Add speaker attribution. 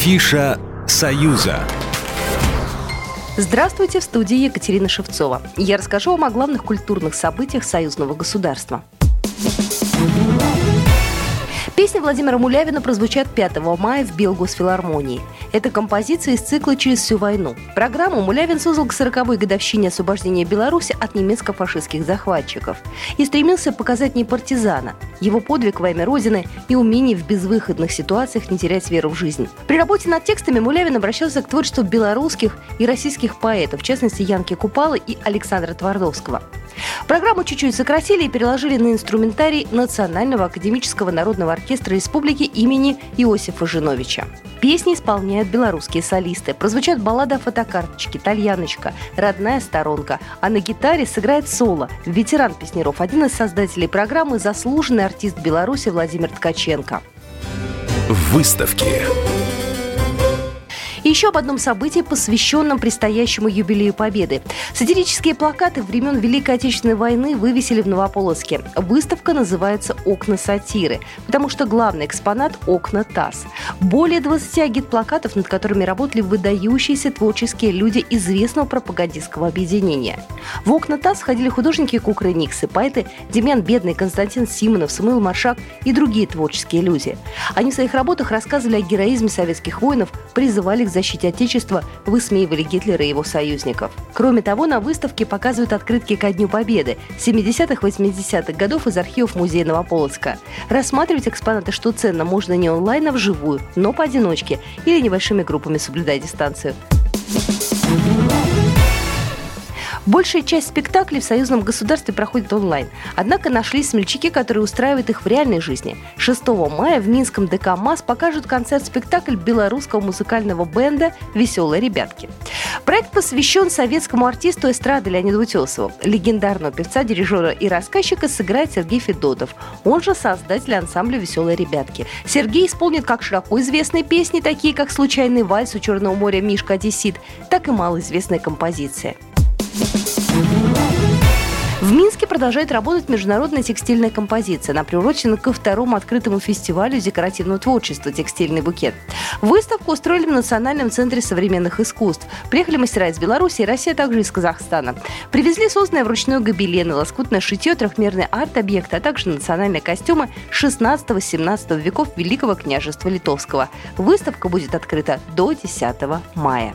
Speaker 1: Афиша «Союза».
Speaker 2: Здравствуйте, в студии Екатерина Шевцова. Я расскажу вам о главных культурных событиях союзного государства. Песни Владимира Мулявина прозвучат 5 мая в Белгосфилармонии. Это композиция из цикла «Через всю войну». Программу Мулявин создал к 40-й годовщине освобождения Беларуси от немецко-фашистских захватчиков и стремился показать не партизана, его подвиг во имя Родины и умение в безвыходных ситуациях не терять веру в жизнь. При работе над текстами Мулявин обращался к творчеству белорусских и российских поэтов, в частности Янки Купала и Александра Твардовского. Программу чуть-чуть сократили и переложили на инструментарий Национального академического народного оркестра республики имени Иосифа Жиновича. Песни исполняют белорусские солисты. Прозвучат баллада о фотокарточке «Тальяночка», «Родная сторонка», а на гитаре сыграет соло. Ветеран Песнеров, один из создателей программы, заслуженный артист Беларуси Владимир Ткаченко.
Speaker 1: Выставки.
Speaker 2: Еще об одном событии, посвященном предстоящему юбилею Победы. Сатирические плакаты времен Великой Отечественной войны вывесили в Новополоцке. Выставка называется «Окна сатиры», потому что главный экспонат – окна ТАСС. Более 20 агит-плакатов, над которыми работали выдающиеся творческие люди известного пропагандистского объединения. В окна ТАСС входили художники Кукры Никсы, поэты Демьян Бедный, Константин Симонов, Самуил Маршак и другие творческие люди. Они в своих работах рассказывали о героизме советских воинов, призывали к защите Отечества, высмеивали Гитлера и его союзников. Кроме того, на выставке показывают открытки ко Дню Победы 70-80-х годов из архивов музея Новополоцка. Рассматривать экспонаты, что ценно, можно не онлайн, а вживую, но поодиночке или небольшими группами, соблюдая дистанцию. Большая часть спектаклей в союзном государстве проходит онлайн. Однако нашлись смельчаки, которые устраивают их в реальной жизни. 6 мая в Минском ДК МАС покажут концерт-спектакль белорусского музыкального бенда «Веселые ребятки». Проект посвящен советскому артисту эстрады Леониду Утесову. Легендарного певца, дирижера и рассказчика сыграет Сергей Федотов. Он же создатель ансамбля «Веселые ребятки». Сергей исполнит как широко известные песни, такие как «Случайный вальс» у Черного моря Мишка Одессит, так и малоизвестные композиции. В Минске продолжает работать международная текстильная композиция. Она приурочена ко второму открытому фестивалю декоративного творчества «Текстильный букет». Выставку устроили в Национальном центре современных искусств. Приехали мастера из Беларуси и России, а также из Казахстана. Привезли созданное вручную гобелены, лоскутное шитье, трехмерный арт-объект, а также национальные костюмы 16-17 веков Великого княжества Литовского. Выставка будет открыта до 10 мая.